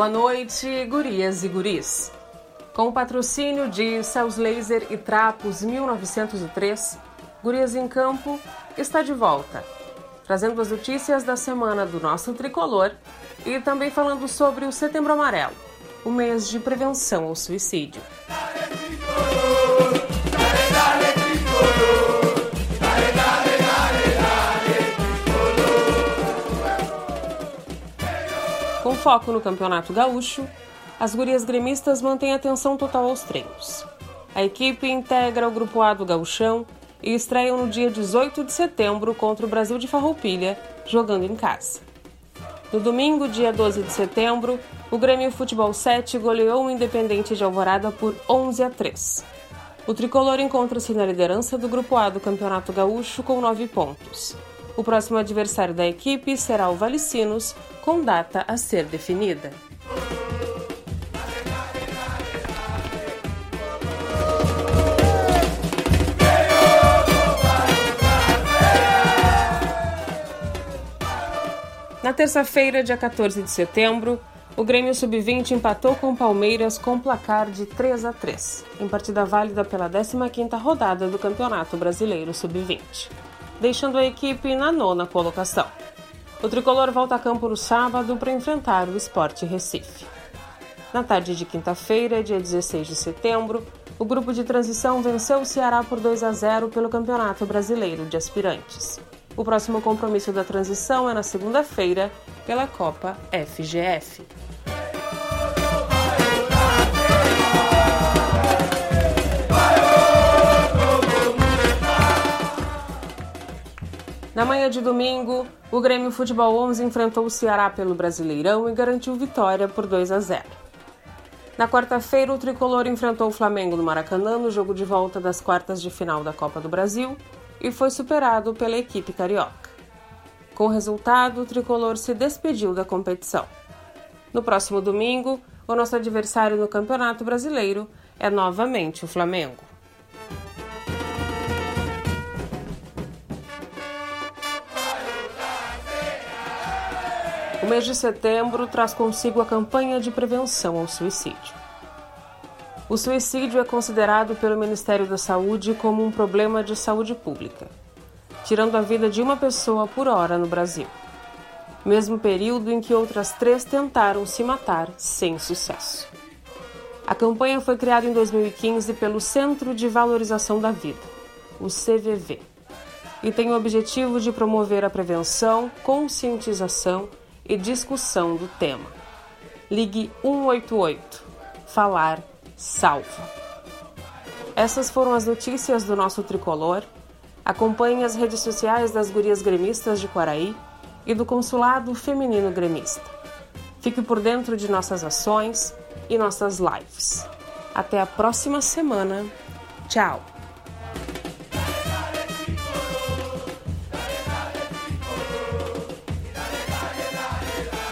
Boa noite, gurias e guris. Com o patrocínio de Céus Laser e Trapos 1903, Gurias em Campo está de volta, trazendo as notícias da semana do nosso tricolor e também falando sobre o Setembro Amarelo, o mês de prevenção ao suicídio. Com foco no Campeonato Gaúcho, as gurias gremistas mantêm atenção total aos treinos. A equipe integra o Grupo A do Gauchão e estreiam no dia 18 de setembro contra o Brasil de Farroupilha, jogando em casa. No domingo, dia 12 de setembro, o Grêmio Futebol 7 goleou o Independente de Alvorada por 11 a 3. O tricolor encontra-se na liderança do Grupo A do Campeonato Gaúcho com 9 pontos. O próximo adversário da equipe será o Valicinos, com data a ser definida. Na terça-feira, dia 14 de setembro, o Grêmio Sub-20 empatou com o Palmeiras com placar de 3 a 3, em partida válida pela 15ª rodada do Campeonato Brasileiro Sub-20 deixando a equipe na nona colocação. O tricolor volta a campo no sábado para enfrentar o Sport Recife. Na tarde de quinta-feira, dia 16 de setembro, o grupo de transição venceu o Ceará por 2 a 0 pelo Campeonato Brasileiro de Aspirantes. O próximo compromisso da transição é na segunda-feira, pela Copa FGF. Na manhã de domingo, o Grêmio Futebol 11 enfrentou o Ceará pelo Brasileirão e garantiu vitória por 2 a 0. Na quarta-feira, o tricolor enfrentou o Flamengo no Maracanã no jogo de volta das quartas de final da Copa do Brasil e foi superado pela equipe carioca. Com o resultado, o tricolor se despediu da competição. No próximo domingo, o nosso adversário no Campeonato Brasileiro é novamente o Flamengo. O mês de setembro traz consigo a campanha de prevenção ao suicídio. O suicídio é considerado pelo Ministério da Saúde como um problema de saúde pública, tirando a vida de uma pessoa por hora no Brasil. Mesmo período em que outras três tentaram se matar sem sucesso. A campanha foi criada em 2015 pelo Centro de Valorização da Vida, o CVV, e tem o objetivo de promover a prevenção, conscientização e discussão do tema. Ligue 188. Falar salva. Essas foram as notícias do nosso tricolor. Acompanhe as redes sociais das Gurias Gremistas de Quaraí e do Consulado Feminino Gremista. Fique por dentro de nossas ações e nossas lives. Até a próxima semana. Tchau!